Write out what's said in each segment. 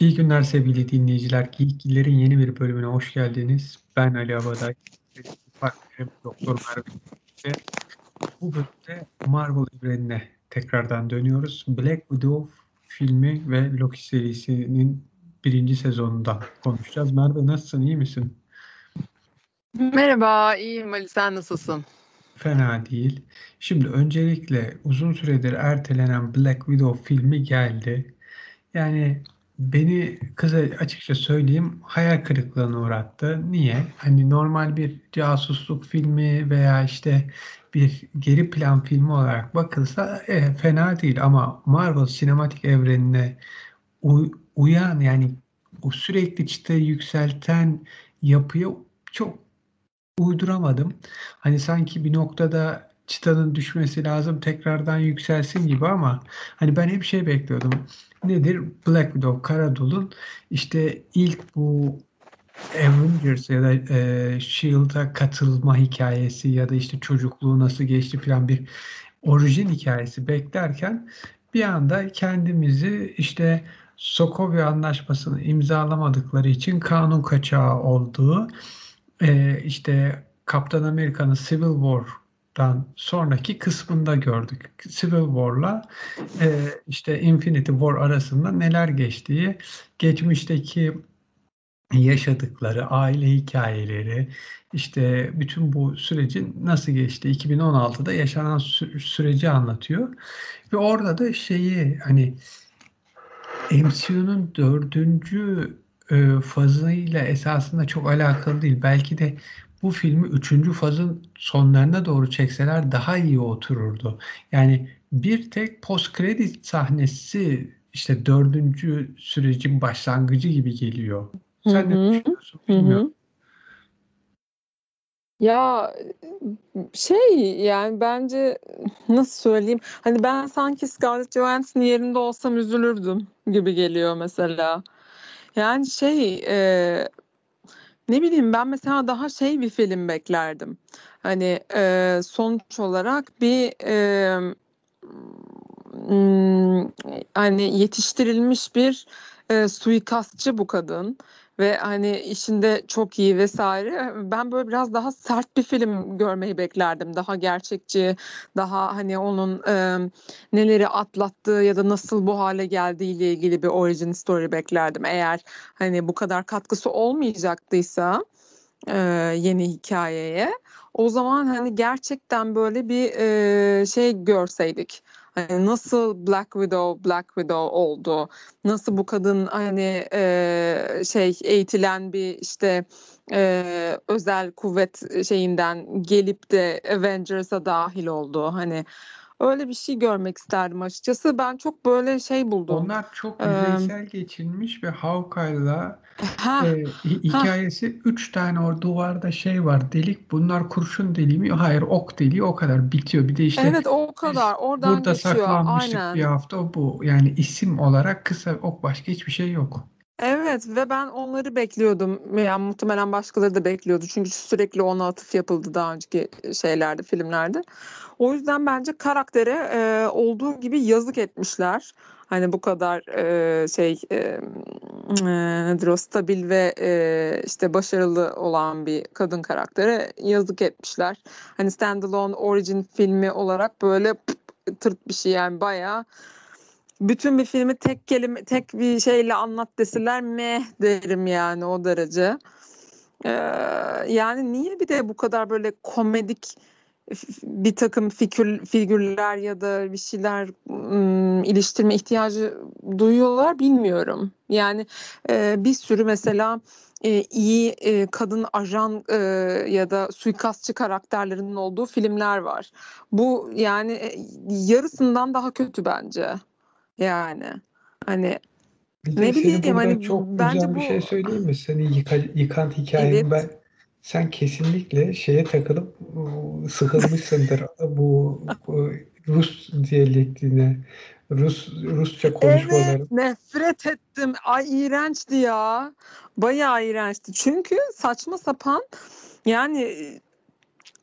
İyi günler sevgili dinleyiciler. Geekgillerin yeni bir bölümüne hoş geldiniz. Ben Ali Abaday. Partnerim Doktor Merve. Bu bölümde Marvel evrenine tekrardan dönüyoruz. Black Widow filmi ve Loki serisinin birinci sezonunda konuşacağız. Merve nasılsın? İyi misin? Merhaba, iyiyim Ali. Sen nasılsın? Fena değil. Şimdi öncelikle uzun süredir ertelenen Black Widow filmi geldi. Yani beni kısa açıkça söyleyeyim hayal kırıklığına uğrattı. Niye? Hani normal bir casusluk filmi veya işte bir geri plan filmi olarak bakılsa e, fena değil ama Marvel sinematik evrenine uy- uyan yani o sürekli çıtayı yükselten yapıyı çok uyduramadım. Hani sanki bir noktada çıtanın düşmesi lazım tekrardan yükselsin gibi ama hani ben hep şey bekliyordum. Nedir? Black Widow, Karadul'un işte ilk bu Avengers ya da e, Shield'a katılma hikayesi ya da işte çocukluğu nasıl geçti falan bir orijin hikayesi beklerken bir anda kendimizi işte Sokovia Anlaşması'nı imzalamadıkları için kanun kaçağı olduğu e, işte Kaptan Amerika'nın Civil War'dan sonraki kısmında gördük. Civil War'la e, işte Infinity War arasında neler geçtiği, geçmişteki yaşadıkları, aile hikayeleri, işte bütün bu sürecin nasıl geçti 2016'da yaşanan sü- süreci anlatıyor. Ve orada da şeyi hani MCU'nun dördüncü e, fazıyla esasında çok alakalı değil. Belki de bu filmi üçüncü fazın sonlarına doğru çekseler daha iyi otururdu. Yani bir tek post kredi sahnesi işte dördüncü sürecin başlangıcı gibi geliyor. Sen ne düşünüyorsun bilmiyorum. Ya şey yani bence nasıl söyleyeyim hani ben sanki Scarlett Johansson yerinde olsam üzülürdüm gibi geliyor mesela. Yani şey e, ne bileyim ben mesela daha şey bir film beklerdim. Hani e, sonuç olarak bir e, hani yetiştirilmiş bir e, suikastçı bu kadın ve hani işinde çok iyi vesaire. Ben böyle biraz daha sert bir film görmeyi beklerdim. Daha gerçekçi, daha hani onun e, neleri atlattığı ya da nasıl bu hale geldiği ile ilgili bir origin story beklerdim. Eğer hani bu kadar katkısı olmayacaktıysa e, yeni hikayeye o zaman hani gerçekten böyle bir e, şey görseydik Hani nasıl Black Widow Black Widow oldu? Nasıl bu kadın hani e, şey eğitilen bir işte e, özel kuvvet şeyinden gelip de Avengers'a dahil oldu. Hani öyle bir şey görmek isterdim açıkçası. Ben çok böyle şey buldum. Onlar çok yüzeysel ee, geçilmiş ve Hawkeye'la e, hikayesi ha. üç tane o duvarda şey var delik. Bunlar kurşun deliği mi? Hayır ok deliği o kadar bitiyor. Bir de işte Evet o kadar. Oradan burada geçiyor. saklanmıştık Aynen. bir hafta bu. Yani isim olarak kısa ok başka hiçbir şey yok. Evet ve ben onları bekliyordum. Yani muhtemelen başkaları da bekliyordu. Çünkü sürekli ona atıf yapıldı daha önceki şeylerde, filmlerde. O yüzden bence karaktere e, olduğu gibi yazık etmişler. Hani bu kadar e, şey e, nedir o stabil ve e, işte başarılı olan bir kadın karaktere yazık etmişler. Hani standalone origin filmi olarak böyle tırt bir şey yani bayağı bütün bir filmi tek kelime tek bir şeyle anlat deseler meh derim yani o derece. Ee, yani niye bir de bu kadar böyle komedik bir takım figür, figürler ya da bir şeyler ım, iliştirme ihtiyacı duyuyorlar bilmiyorum. Yani e, bir sürü mesela e, iyi e, kadın ajan e, ya da suikastçı karakterlerinin olduğu filmler var. Bu yani e, yarısından daha kötü bence. Yani hani bir ne bileyim hani çok bence bu bir şey söyleyeyim mi? Seni yıka, yıkan hikayeni evet. ben sen kesinlikle şeye takılıp sıkılmışsındır bu, bu Rus diyalektine. Rus Rusça konuşmaları. Evet, nefret ettim. Ay iğrençti ya. Bayağı iğrençti. Çünkü saçma sapan yani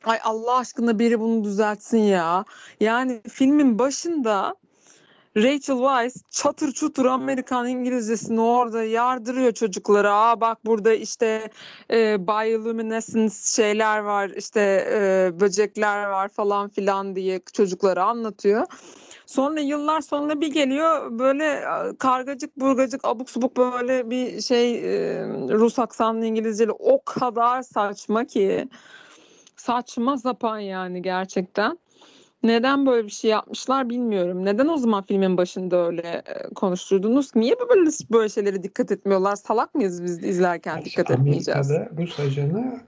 ay Allah aşkına biri bunu düzeltsin ya. Yani filmin başında Rachel Weisz çatır çutur Amerikan İngilizcesini orada yardırıyor çocuklara. Aa bak burada işte e, bioluminescence şeyler var işte e, böcekler var falan filan diye çocuklara anlatıyor. Sonra yıllar sonra bir geliyor böyle kargacık burgacık abuk subuk böyle bir şey e, Rus aksanlı İngilizceli o kadar saçma ki saçma sapan yani gerçekten. Neden böyle bir şey yapmışlar bilmiyorum. Neden o zaman filmin başında öyle e, konuşturdunuz? Niye böyle böyle şeylere dikkat etmiyorlar? Salak mıyız biz izlerken dikkat etmeyeceğiz? Amerika'da Rus ajanı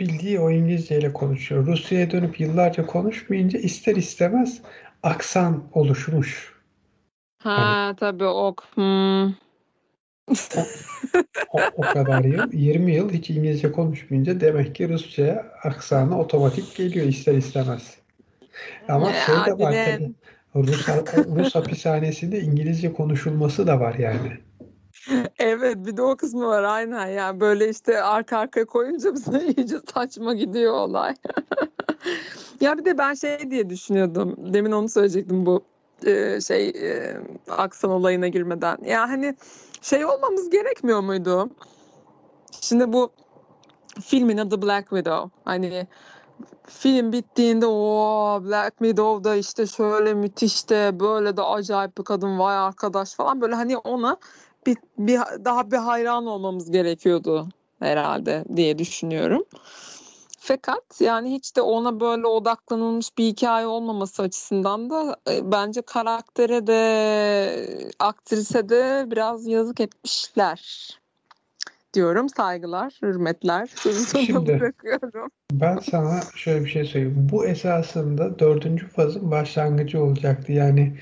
bildiği o İngilizceyle konuşuyor. Rusya'ya dönüp yıllarca konuşmayınca ister istemez aksan oluşmuş. Ha hani, tabii ok. Hmm. o, o, o kadar yıl, 20 yıl hiç İngilizce konuşmayınca demek ki Rusça'ya aksanı otomatik geliyor ister istemez. Ama şey de var tabii. Rus, Rus hapishanesinde İngilizce konuşulması da var yani. Evet bir de o kısmı var aynen yani böyle işte arka arkaya koyunca bize iyice saçma gidiyor olay. ya bir de ben şey diye düşünüyordum demin onu söyleyecektim bu e, şey e, aksan olayına girmeden. Ya hani şey olmamız gerekmiyor muydu? Şimdi bu filmin adı Black Widow. Hani film bittiğinde o Black Widow'da işte şöyle müthiş de böyle de acayip bir kadın vay arkadaş falan böyle hani ona bir, bir daha bir hayran olmamız gerekiyordu herhalde diye düşünüyorum. Fakat yani hiç de ona böyle odaklanılmış bir hikaye olmaması açısından da e, bence karaktere de aktrise de biraz yazık etmişler diyorum. Saygılar, hürmetler. Sözü Şimdi, bırakıyorum. Ben sana şöyle bir şey söyleyeyim. Bu esasında dördüncü fazın başlangıcı olacaktı. Yani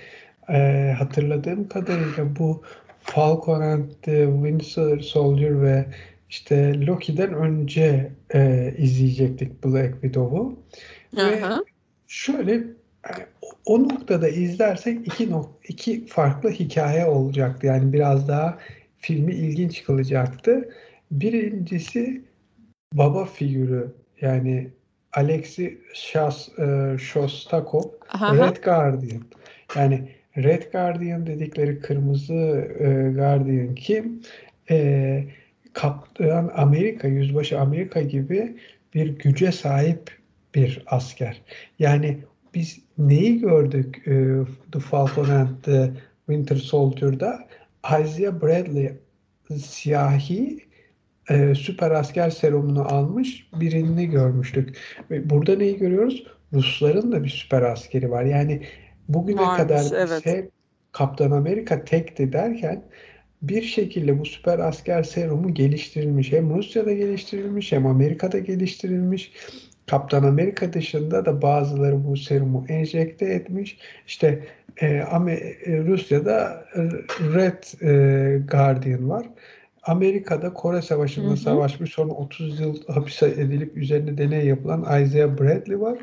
e, hatırladığım kadarıyla bu Falcon and the Winter Soldier ve işte Loki'den önce e, izleyecektik Black Widow'u. Ve şöyle yani o noktada izlersek iki, nok iki farklı hikaye olacaktı. Yani biraz daha filmi ilginç kılacaktı. Birincisi baba figürü yani Alexi Shas, e, Shostakov Red Guardian. Yani Red Guardian dedikleri kırmızı e, Guardian kim? E, Kaptan Amerika, Yüzbaşı Amerika gibi bir güce sahip bir asker. Yani biz neyi gördük e, The Falcon and the Winter Soldier'da? Isaiah Bradley siyahi e, süper asker serumunu almış birini görmüştük. Ve burada neyi görüyoruz? Rusların da bir süper askeri var. Yani bugüne Varmış, kadar evet. hep Kaptan Amerika tekti derken bir şekilde bu süper asker serumu geliştirilmiş. Hem Rusya'da geliştirilmiş hem Amerika'da geliştirilmiş. Kaptan Amerika dışında da bazıları bu serumu enjekte etmiş. İşte e, e Rusya'da Red e, Guardian var. Amerika'da Kore Savaşı'nda hı hı. savaşmış sonra 30 yıl hapis edilip üzerine deney yapılan Isaiah Bradley var.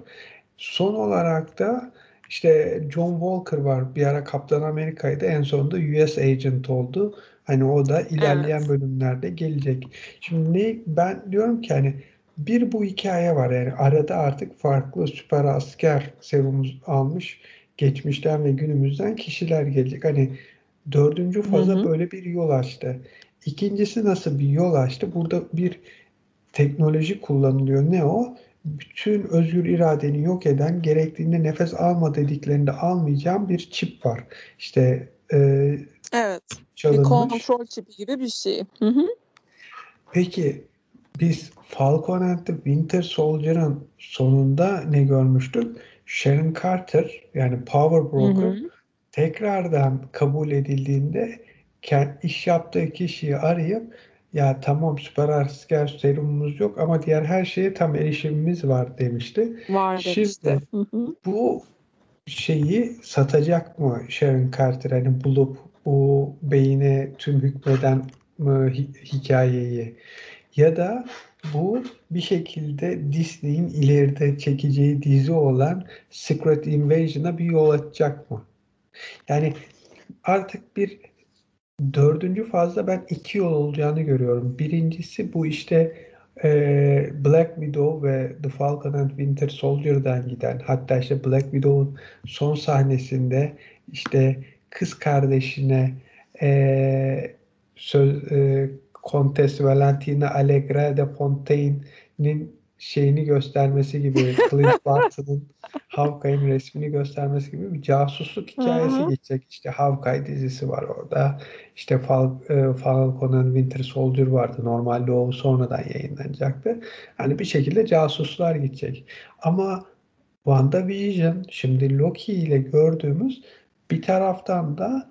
Son olarak da işte John Walker var. Bir ara Kaptan Amerika'ydı. En sonunda US Agent oldu. Hani o da ilerleyen evet. bölümlerde gelecek. Şimdi ne, ben diyorum ki hani bir bu hikaye var yani arada artık farklı süper asker serum almış geçmişten ve günümüzden kişiler gelecek. Hani dördüncü faza hı hı. böyle bir yol açtı. İkincisi nasıl bir yol açtı? Burada bir teknoloji kullanılıyor. Ne o? Bütün özgür iradeni yok eden, gerektiğinde nefes alma dediklerinde almayacağım bir çip var. İşte e, evet. Çalınmış. Bir kontrol çipi gibi bir şey. Hı hı. Peki biz Falcon and the Winter Soldier'ın sonunda ne görmüştük? Sharon Carter yani Power Broker hı hı. tekrardan kabul edildiğinde iş yaptığı kişiyi arayıp ya tamam süper asker serumumuz yok ama diğer her şeye tam erişimimiz var demişti. Var. Şimdi bu şeyi satacak mı Sharon Carter hani bulup bu beyine tüm hükmeden mı hikayeyi ya da bu bir şekilde Disney'in ileride çekeceği dizi olan Secret Invasion'a bir yol açacak mı? Yani artık bir dördüncü fazla ben iki yol olacağını görüyorum. Birincisi bu işte e, Black Widow ve The Falcon and Winter Soldier'dan giden hatta işte Black Widow'un son sahnesinde işte kız kardeşine e, söz e, Kontes Valentina Allegra de Fontaine'nin şeyini göstermesi gibi Clint Barton'ın Hawkeye'nin resmini göstermesi gibi bir casusluk hikayesi Hı-hı. geçecek. İşte Hawkeye dizisi var orada. İşte Fal e, Falcon'un Winter Soldier vardı. Normalde o sonradan yayınlanacaktı. Hani bir şekilde casuslar gidecek. Ama WandaVision şimdi Loki ile gördüğümüz bir taraftan da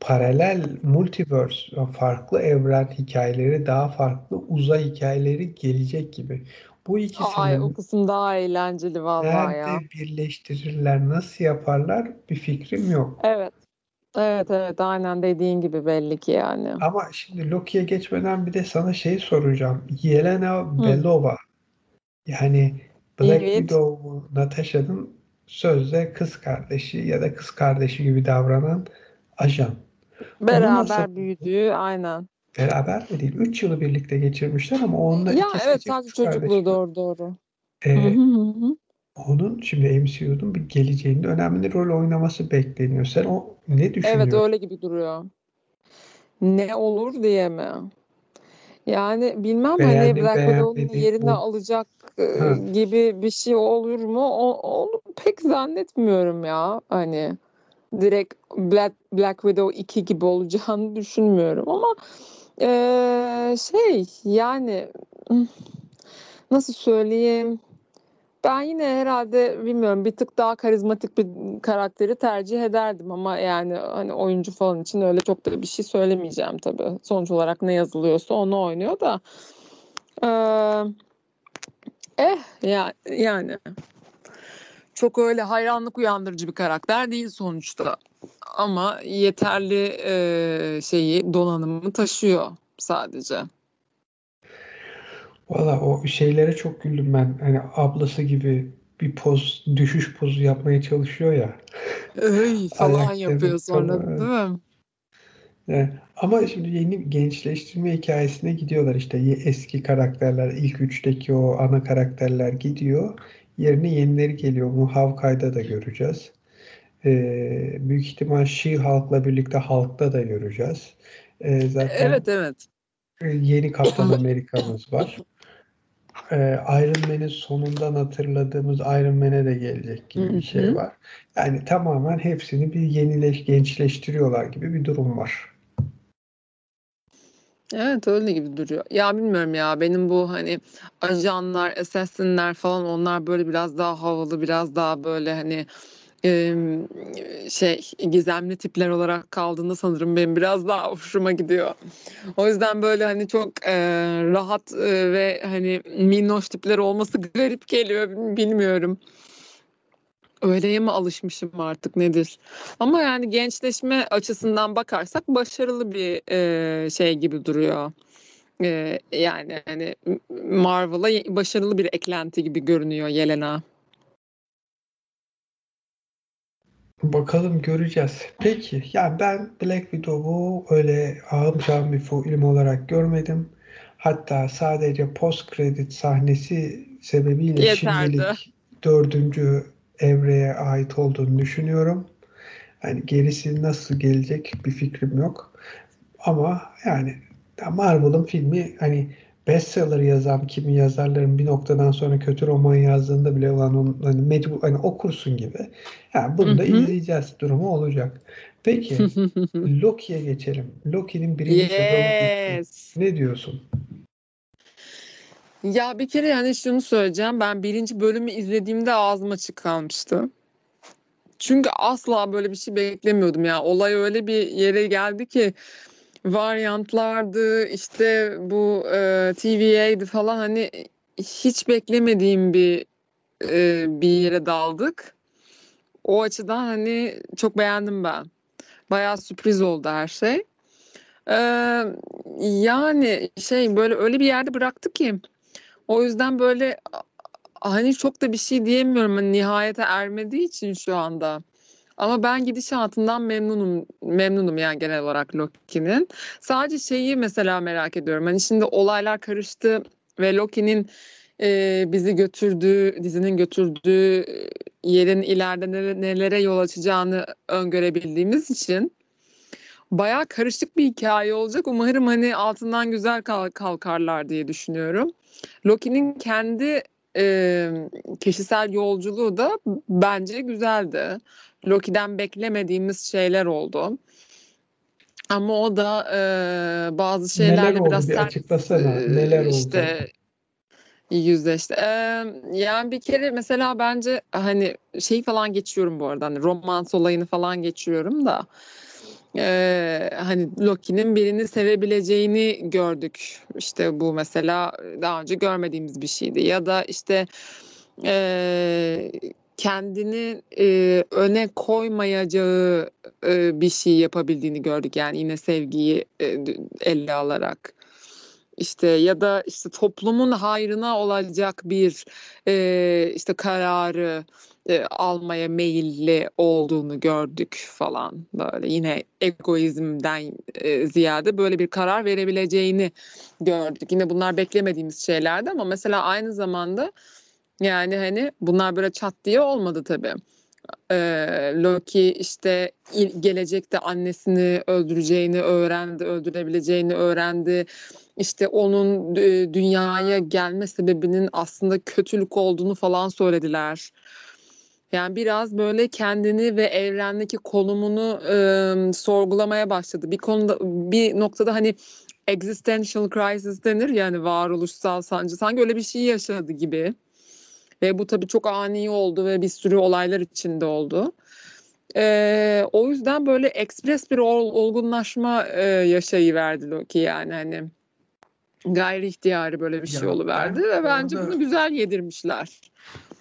paralel multiverse farklı evren hikayeleri daha farklı uzay hikayeleri gelecek gibi. Bu ikisini Ay o kısım daha eğlenceli vallahi ya. nerede birleştirirler, nasıl yaparlar bir fikrim yok. Evet. Evet evet aynen dediğin gibi belli ki yani. Ama şimdi Loki'ye geçmeden bir de sana şey soracağım. Yelena Hı. Belova yani Black Evet. Widow Natasha'nın sözde kız kardeşi ya da kız kardeşi gibi davranan ajan. Beraber büyüdüğü aynen. Beraber mi değil? 3 yılı birlikte geçirmişler ama onunla Ya ikisi evet de sadece çocukluğu doğru doğru. Ee, Hı hı hı hı. onun şimdi MCU'nun bir geleceğinde önemli rol oynaması bekleniyor. Sen o ne Evet düşünüyorsun? öyle gibi duruyor. Ne olur diye mi? Yani bilmem hani Beğendin, Black Widow'un yerini bu- alacak e, Ha. gibi bir şey olur mu? O, onu pek zannetmiyorum ya. Hani direkt Black, Black Widow 2 gibi olacağını düşünmüyorum ama e, şey yani nasıl söyleyeyim? Ben yine herhalde bilmiyorum bir tık daha karizmatik bir karakteri tercih ederdim ama yani hani oyuncu falan için öyle çok da bir şey söylemeyeceğim tabii. Sonuç olarak ne yazılıyorsa onu oynuyor da. Eee, eh ya, yani çok öyle hayranlık uyandırıcı bir karakter değil sonuçta. Ama yeterli eee, şeyi donanımı taşıyor sadece. Valla o şeylere çok güldüm ben. Hani ablası gibi bir poz, düşüş pozu yapmaya çalışıyor ya. Öy falan yapıyor sonra değil mi? Yani ama şimdi yeni gençleştirme hikayesine gidiyorlar işte eski karakterler ilk üçteki o ana karakterler gidiyor. Yerine yenileri geliyor. Bunu Hawkeye'da da göreceğiz. Ee, büyük ihtimal She-Hulk'la birlikte Hulk'ta da göreceğiz. Ee, zaten Evet evet. yeni Kaptan Amerika'mız var. Ee, Iron Man'in sonundan hatırladığımız Iron Man'e de gelecek gibi bir şey var. Yani tamamen hepsini bir yenileş, gençleştiriyorlar gibi bir durum var. Evet öyle gibi duruyor. Ya bilmiyorum ya benim bu hani ajanlar, assassinler falan onlar böyle biraz daha havalı, biraz daha böyle hani em, şey gizemli tipler olarak kaldığında sanırım benim biraz daha hoşuma gidiyor. O yüzden böyle hani çok e, rahat e, ve hani minnoş tipler olması garip geliyor bilmiyorum. Öyleye mi alışmışım artık nedir? Ama yani gençleşme açısından bakarsak başarılı bir e, şey gibi duruyor. E, yani hani Marvel'a başarılı bir eklenti gibi görünüyor Yelena. Bakalım göreceğiz. Peki yani ben Black Widow'u öyle ağım şahım bir film olarak görmedim. Hatta sadece post credit sahnesi sebebiyle Yeterdi. şimdilik dördüncü evreye ait olduğunu düşünüyorum. Hani gerisi nasıl gelecek bir fikrim yok. Ama yani Marvel'ın filmi hani bestseller yazan kimi yazarların bir noktadan sonra kötü roman yazdığında bile olan onun, hani mecbur hani okursun gibi. Yani bunu da izleyeceğiz durumu olacak. Peki Loki'ye geçelim. Loki'nin birinci sezonu bitti. Yes. Ne diyorsun? Ya bir kere yani şunu söyleyeceğim. Ben birinci bölümü izlediğimde ağzım açık kalmıştı. Çünkü asla böyle bir şey beklemiyordum ya. Olay öyle bir yere geldi ki varyantlardı işte bu e, TVA'dı falan hani hiç beklemediğim bir e, bir yere daldık. O açıdan hani çok beğendim ben. Bayağı sürpriz oldu her şey. Ee, yani şey böyle öyle bir yerde bıraktı ki o yüzden böyle hani çok da bir şey diyemiyorum hani nihayete ermediği için şu anda. Ama ben gidişatından memnunum memnunum yani genel olarak Loki'nin. Sadece şeyi mesela merak ediyorum. Hani şimdi olaylar karıştı ve Loki'nin e, bizi götürdüğü, dizinin götürdüğü yerin ileride nelere yol açacağını öngörebildiğimiz için bayağı karışık bir hikaye olacak. Umarım hani altından güzel kalkarlar diye düşünüyorum. Loki'nin kendi e, kişisel yolculuğu da bence güzeldi. Loki'den beklemediğimiz şeyler oldu. Ama o da e, bazı şeylerle Neler oldu? biraz Bir sert açıklasana. Neler oldu? işte yüzleşti. E, yani bir kere mesela bence hani şey falan geçiyorum bu arada hani romans olayını falan geçiyorum da e, hani Loki'nin birini sevebileceğini gördük. İşte bu mesela daha önce görmediğimiz bir şeydi ya da işte e, kendini e, öne koymayacağı e, bir şey yapabildiğini gördük. Yani yine sevgiyi e, elle alarak işte ya da işte toplumun hayrına olacak bir e, işte kararı almaya meyilli olduğunu gördük falan böyle yine egoizmden ziyade böyle bir karar verebileceğini gördük. Yine bunlar beklemediğimiz şeylerdi ama mesela aynı zamanda yani hani bunlar böyle çat diye olmadı tabii. Loki işte gelecekte annesini öldüreceğini öğrendi, öldürebileceğini öğrendi. İşte onun dünyaya gelme sebebinin aslında kötülük olduğunu falan söylediler. Yani biraz böyle kendini ve evrendeki konumunu e, sorgulamaya başladı. Bir konuda bir noktada hani existential crisis denir yani varoluşsal sancı sanki öyle bir şey yaşadı gibi. Ve bu tabii çok ani oldu ve bir sürü olaylar içinde oldu. Ee, o yüzden böyle ekspres bir ol, olgunlaşma e, yaşayıverdi Loki yani hani gayri ihtiyari böyle bir şey oluverdi ve bence bunu güzel yedirmişler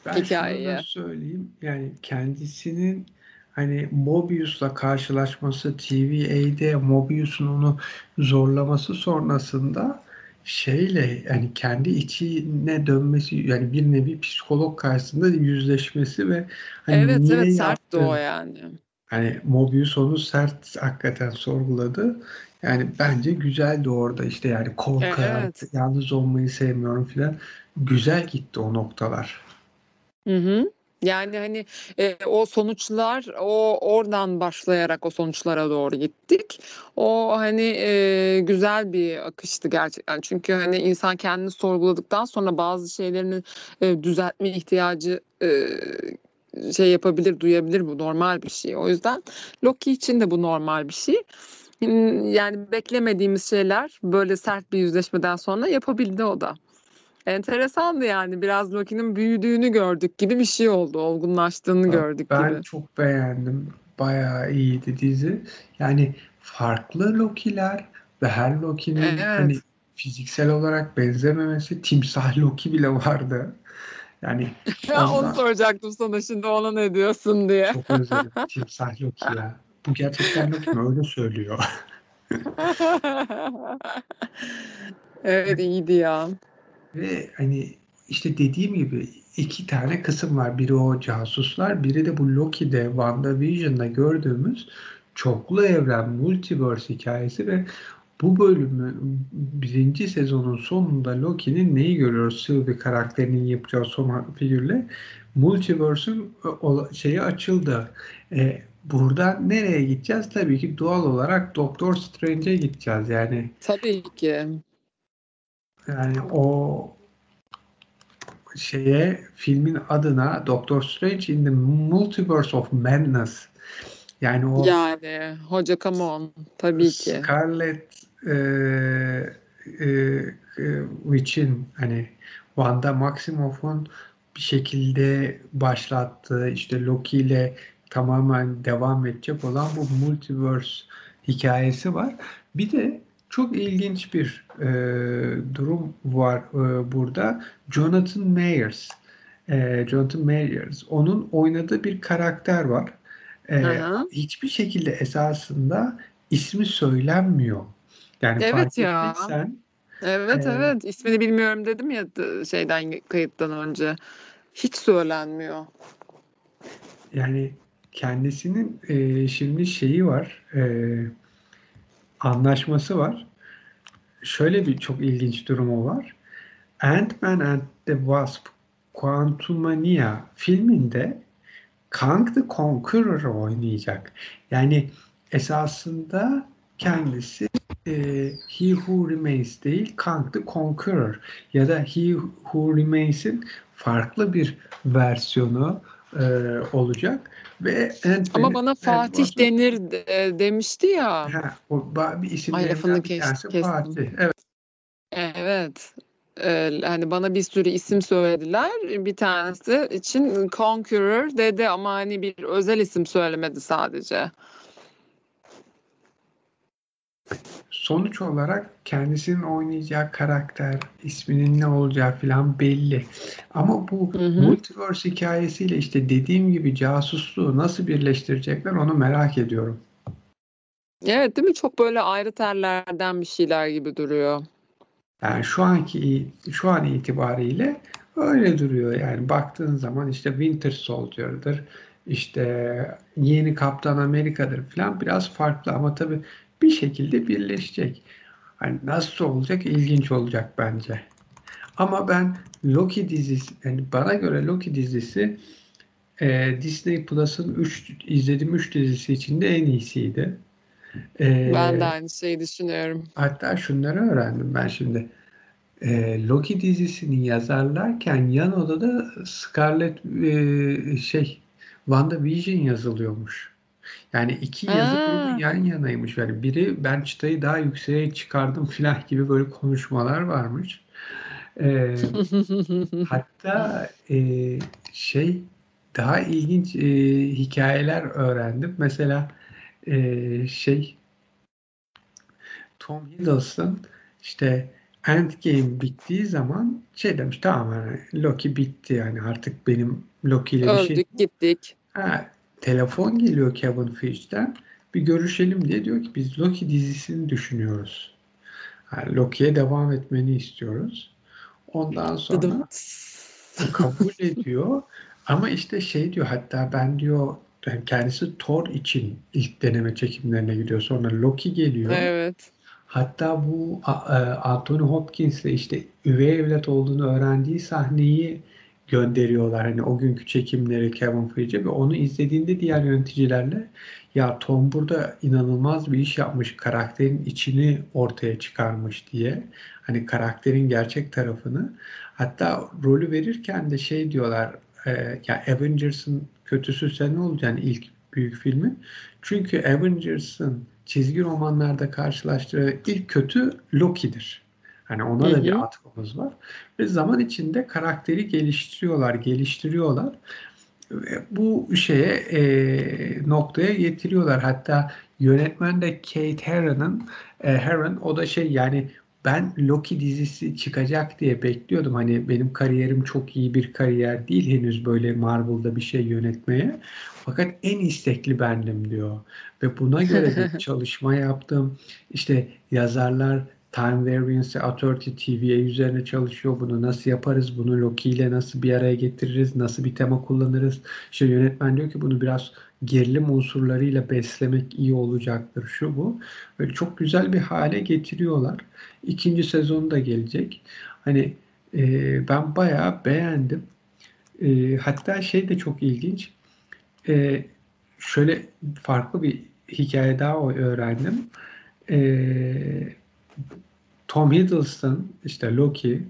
ben hikayeye. şunu da söyleyeyim yani kendisinin hani Mobius'la karşılaşması TVA'de Mobius'un onu zorlaması sonrasında şeyle yani kendi içine dönmesi yani bir nevi psikolog karşısında yüzleşmesi ve hani evet niye evet sertti o yani. Hani Mobius onu sert hakikaten sorguladı. Yani bence güzeldi orada işte yani korkarak evet. yalnız olmayı sevmiyorum filan. Güzel gitti o noktalar. Hı hı. Yani hani e, o sonuçlar o oradan başlayarak o sonuçlara doğru gittik. O hani e, güzel bir akıştı gerçekten. Çünkü hani insan kendini sorguladıktan sonra bazı şeylerini e, düzeltme ihtiyacı e, şey yapabilir, duyabilir bu normal bir şey. O yüzden Loki için de bu normal bir şey. Yani beklemediğimiz şeyler böyle sert bir yüzleşmeden sonra yapabildi o da. Enteresandı yani biraz Loki'nin büyüdüğünü gördük gibi bir şey oldu. Olgunlaştığını gördük ben gibi. Ben çok beğendim. Bayağı iyiydi dizi. Yani farklı Loki'ler ve her Loki'nin evet. hani fiziksel olarak benzememesi timsah Loki bile vardı. Yani ondan... onu soracaktım sana şimdi ona ne diyorsun diye. Çok özledim. Timsah Loki ya. Bu gerçekten Loki mi? Öyle söylüyor. evet iyiydi ya. Ve hani işte dediğim gibi iki tane kısım var. Biri o casuslar, biri de bu Loki'de, WandaVision'da gördüğümüz çoklu evren, multiverse hikayesi ve bu bölümü birinci sezonun sonunda Loki'nin neyi görüyoruz? Sylvie karakterinin yapacağı son figürle Multiverse'ün şeyi açıldı. E, burada nereye gideceğiz? Tabii ki doğal olarak Doktor Strange'e gideceğiz. Yani Tabii ki. Yani o şeye filmin adına Doctor Strange in the Multiverse of Madness yani o yani hoca come on tabii ki Scarlet e, e, e, Witch'in hani Wanda Maximoff'un bir şekilde başlattığı işte Loki ile tamamen devam edecek olan bu multiverse hikayesi var. Bir de çok ilginç bir e, durum var e, burada. Jonathan Mayers. E, Jonathan Mayers. Onun oynadığı bir karakter var. E, hiçbir şekilde esasında ismi söylenmiyor. Yani evet ya. Etmişsen, evet e, evet. İsmini bilmiyorum dedim ya şeyden kayıttan önce. Hiç söylenmiyor. Yani kendisinin e, şimdi şeyi var. Eee anlaşması var. Şöyle bir çok ilginç durumu var. Ant-Man and the Wasp Quantumania filminde Kang the Conqueror oynayacak. Yani esasında kendisi e, He Who Remains değil Kang the Conqueror ya da He Who Remains'in farklı bir versiyonu e, olacak ve Ama bana Fatih Ant-Man'ın- denir de- demişti ya. Ha, o bir isimlerinden bir tanesi kestim. Fatih. Evet. Evet. Ee, hani bana bir sürü isim söylediler. Bir tanesi için Conqueror dedi ama hani bir özel isim söylemedi sadece. Sonuç olarak kendisinin oynayacağı karakter, isminin ne olacağı falan belli. Ama bu Hı hı. multiverse hikayesiyle işte dediğim gibi casusluğu nasıl birleştirecekler onu merak ediyorum. Evet değil mi? Çok böyle ayrı tellerden bir şeyler gibi duruyor. Yani şu anki şu an itibariyle öyle duruyor. Yani baktığın zaman işte Winter Soldier'dır, işte yeni Kaptan Amerika'dır falan biraz farklı ama tabii bir şekilde birleşecek. Hani nasıl olacak? İlginç olacak bence. Ama ben Loki dizisi, yani bana göre Loki dizisi e, Disney Plus'ın 3 izlediğim 3 dizisi içinde en iyisiydi. E, Ben de aynı şeyi düşünüyorum. Hatta şunları öğrendim ben şimdi. Ee, Loki dizisini yazarlarken yan odada Scarlet e, şey WandaVision yazılıyormuş. Yani iki yazı grubu yan yanaymış. Yani biri ben çıtayı daha yükseğe çıkardım falan gibi böyle konuşmalar varmış. Ee, hatta e, şey daha ilginç e, hikayeler öğrendim. Mesela e, şey Tom Hiddleston işte Endgame bittiği zaman şey demiş tamam yani Loki bitti yani artık benim Loki ile bir şey Öldük gittik. Ha, telefon geliyor Kevin Feige'den bir görüşelim diye diyor ki biz Loki dizisini düşünüyoruz. Yani Loki'ye devam etmeni istiyoruz. Ondan sonra kabul ediyor ama işte şey diyor hatta ben diyor yani kendisi Thor için ilk deneme çekimlerine gidiyor. Sonra Loki geliyor. Evet. Hatta bu e, Anthony Hopkins'le işte üvey evlat olduğunu öğrendiği sahneyi gönderiyorlar. Hani o günkü çekimleri Kevin Feige ve onu izlediğinde diğer yöneticilerle ya Tom burada inanılmaz bir iş yapmış. Karakterin içini ortaya çıkarmış diye. Hani karakterin gerçek tarafını. Hatta rolü verirken de şey diyorlar e, ya Avengers'ın kötüsü sen ne olacaksın ilk büyük filmin. Çünkü Avengers'ın çizgi romanlarda karşılaştığı ilk kötü Loki'dir. Hani ona Hı da bir atfımız var. Ve zaman içinde karakteri geliştiriyorlar, geliştiriyorlar. Ve bu şeye e, noktaya getiriyorlar. Hatta yönetmen de Kate Herron'ın e, Herron o da şey yani ben Loki dizisi çıkacak diye bekliyordum. Hani benim kariyerim çok iyi bir kariyer değil henüz böyle Marvel'da bir şey yönetmeye. Fakat en istekli bendim diyor. Ve buna göre bir çalışma yaptım. İşte yazarlar Time Variance Authority TVA üzerine çalışıyor. Bunu nasıl yaparız? Bunu Loki ile nasıl bir araya getiririz? Nasıl bir tema kullanırız? İşte yönetmen diyor ki bunu biraz gerilim unsurlarıyla beslemek iyi olacaktır şu bu. Böyle çok güzel bir hale getiriyorlar. İkinci sezonu da gelecek. Hani e, ben bayağı beğendim. E, hatta şey de çok ilginç. E, şöyle farklı bir hikaye daha öğrendim. E, Tom Hiddleston, işte Loki,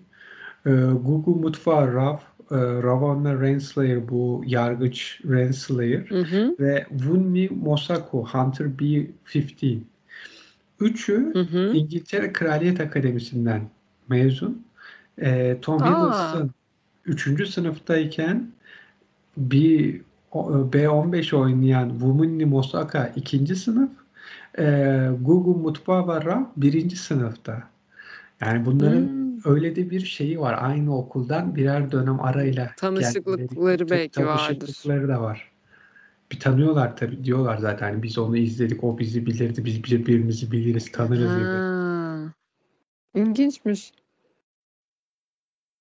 e, Gugu Mutfağı Rav, e, Ravonna Renslayer bu yargıç Renslayer Hı hı. ve Wunmi Mosaku Hunter B-15. Üçü Hı hı. İngiltere Kraliyet Akademisi'nden mezun. E, Tom Aa. Hiddleston 3. sınıftayken bir o- B15 oynayan Wunmi Mosaka 2. sınıf, e, Gugu Mutfava birinci sınıfta. Yani bunların Hmm. öyle de bir şeyi var. Aynı okuldan birer dönem arayla Tanışıklıkları gelmeleri, belki vardır. tanışıklıkları da var. Bir tanıyorlar tabii diyorlar zaten hani biz onu izledik o bizi bilirdi biz birbirimizi biliriz tanırız gibi. Ha. İlginçmiş.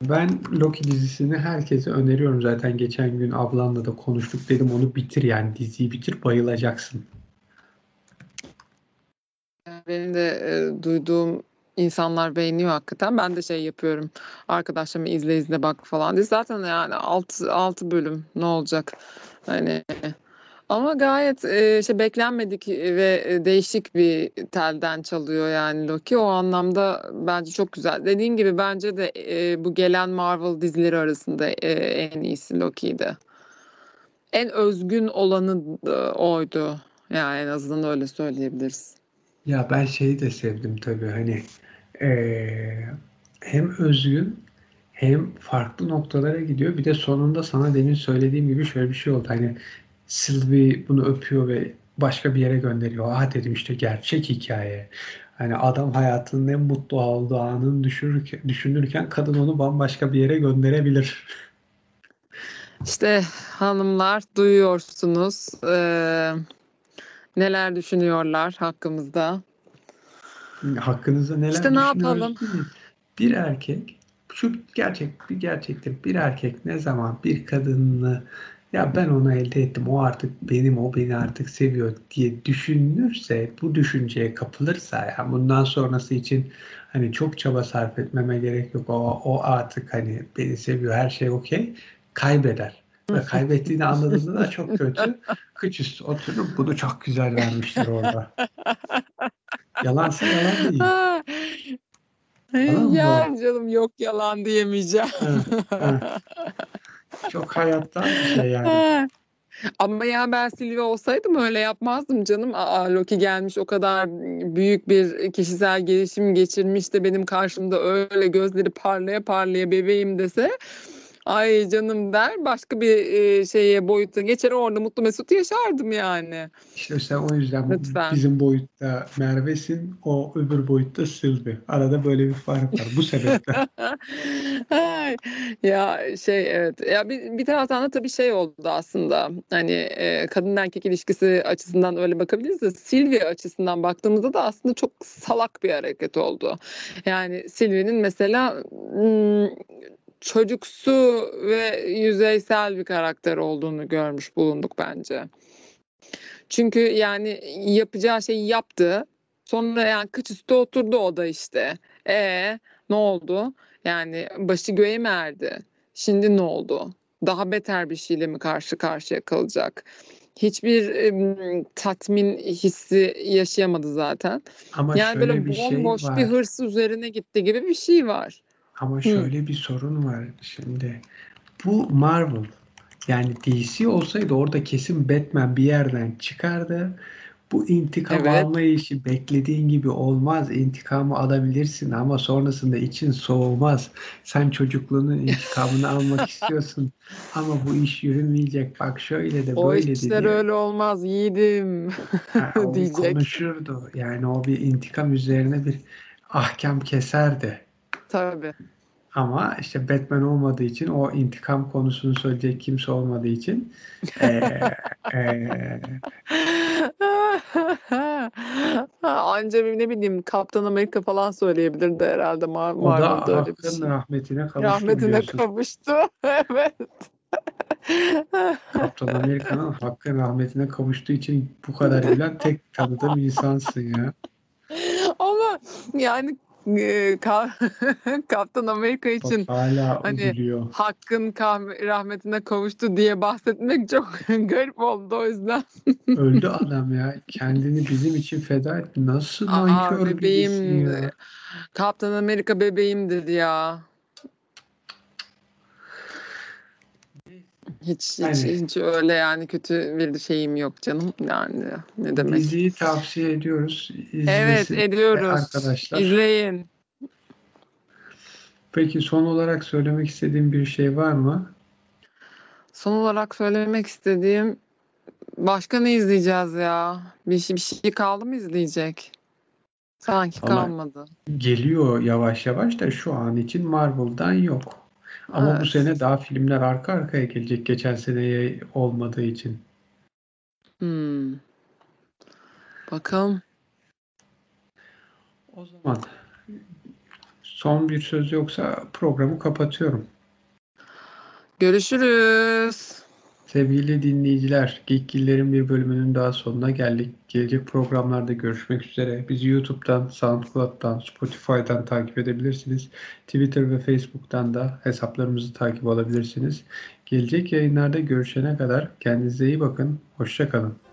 Ben Loki dizisini herkese öneriyorum zaten geçen gün ablanla da konuştuk dedim onu bitir yani diziyi bitir bayılacaksın. Benim de e, duyduğum insanlar beğeniyor hakikaten. Ben de şey yapıyorum. Arkadaşlarıma izle izle bak falan diye. Zaten yani 6 6 bölüm ne olacak? Hani Ama gayet e, şey beklenmedik ve değişik bir telden çalıyor yani Loki. O anlamda bence çok güzel. Dediğin gibi bence de e, bu gelen Marvel dizileri arasında e, en iyisi Loki'ydi. En özgün olanı oydu. Yani en azından öyle söyleyebiliriz. Ya ben şeyi de sevdim tabii hani eee, hem özgün hem farklı noktalara gidiyor. Bir de sonunda sana demin söylediğim gibi şöyle bir şey oldu. Hani Sylvie bunu öpüyor ve başka bir yere gönderiyor. Ah dedim işte gerçek hikaye. Hani adam hayatının en mutlu olduğu anını düşünürken, düşünürken kadın onu bambaşka bir yere gönderebilir. İşte hanımlar duyuyorsunuz eee, neler düşünüyorlar hakkımızda. Hakkınızda neler İşte ne yapalım? Bir erkek, şu gerçek bir gerçektir. Bir erkek ne zaman bir kadını ya ben onu elde ettim, o artık benim, o beni artık seviyor diye düşünürse, bu düşünceye kapılırsa ya bundan sonrası için hani çok çaba sarf etmeme gerek yok. O, o artık hani beni seviyor, her şey okey. Kaybeder. Ve kaybettiğini anladığında da çok kötü. Kıç üstü oturup bunu çok güzel vermiştir orada. Yalansa yalan değil. Mı? Ya canım yok yalan diyemeyeceğim. Çok hayattan bir şey yani. Ama ya ben Silvia olsaydım öyle yapmazdım canım. Aa, Loki gelmiş o kadar büyük bir kişisel gelişim geçirmiş de benim karşımda öyle gözleri parlaya parlaya bebeğim dese ay canım der başka bir e, şeye boyuta geçer orada mutlu mesut yaşardım yani. İşte sen o yüzden Lütfen. bizim boyutta Merve'sin, o öbür boyutta Sylvie. Arada böyle bir fark var. Bu sebeple. Ya şey evet ya bir, bir taraftan da tabii şey oldu aslında hani e, kadın erkek ilişkisi açısından öyle bakabiliriz de Sylvia açısından baktığımızda da aslında çok salak bir hareket oldu. Yani Sylvia'nın mesela çocuksu ve yüzeysel bir karakter olduğunu görmüş bulunduk bence. Çünkü yani yapacağı şeyi yaptı. Sonra yani kıç üstü oturdu o da işte. E ne oldu? Yani başı göğe mi erdi? Şimdi ne oldu? Daha beter bir şeyle mi karşı karşıya kalacak? Hiçbir em, tatmin hissi yaşayamadı zaten. Ama Yani böyle bir şey bomboş var. bir hırs üzerine gitti gibi bir şey var. Ama şöyle bir sorun var şimdi. Bu Marvel. Yani DC olsaydı orada kesin Batman bir yerden çıkardı. Bu intikam Evet. alma işi beklediğin gibi olmaz. İntikamı alabilirsin ama sonrasında için soğumaz. Sen çocukluğunun intikamını almak istiyorsun ama bu iş yürümeyecek. Bak şöyle de O böyle de işler diye. öyle olmaz yiğidim o bir diyecek. konuşurdu. Yani o bir intikam üzerine bir ahkam keserdi. Tabii. Ama işte Batman olmadığı için o intikam konusunu söyleyecek kimse olmadığı için eee, eee, Anca ne bileyim Kaptan Amerika falan söyleyebilirdi herhalde Mar o da öyle bir hakkın şey. rahmetine kavuştu Rahmetine biliyorsun. kavuştu. Evet. Kaptan Amerika'nın hakkın rahmetine kavuştuğu için bu kadar bilen tek tanıdığım insansın ya. Ama yani e, Ka- Kaptan Amerika Bak için hala hani hakkın rahmetine kavuştu diye bahsetmek çok garip oldu o yüzden. Öldü adam ya. Kendini bizim için feda etti. Nasıl Aa nankör bebeğim. Kaptan Amerika bebeğim dedi ya. Hiç hiç Yani hiç öyle yani kötü bir şeyim yok canım yani ne demek. diziyi tavsiye ediyoruz. Evet İzlesin ediyoruz. arkadaşlar. İzleyin. Peki son olarak söylemek istediğim bir şey var mı? Son olarak söylemek istediğim başka ne izleyeceğiz ya? Bir şey, bir şey kaldı mı izleyecek? Sanki Valla kalmadı. geliyor yavaş yavaş da şu an için Marvel'dan yok. Ama bu Evet. sene daha filmler arka arkaya gelecek geçen seneye olmadığı için. Hmm. Bakalım. O zaman son bir söz yoksa programı kapatıyorum. Görüşürüz. Sevgili dinleyiciler, Geekgillerin bir bölümünün daha sonuna geldik. Gelecek programlarda görüşmek üzere. Bizi YouTube'dan, SoundCloud'dan, Spotify'dan takip edebilirsiniz. Twitter ve Facebook'tan da hesaplarımızı takip alabilirsiniz. Gelecek yayınlarda görüşene kadar kendinize iyi bakın. Hoşçakalın.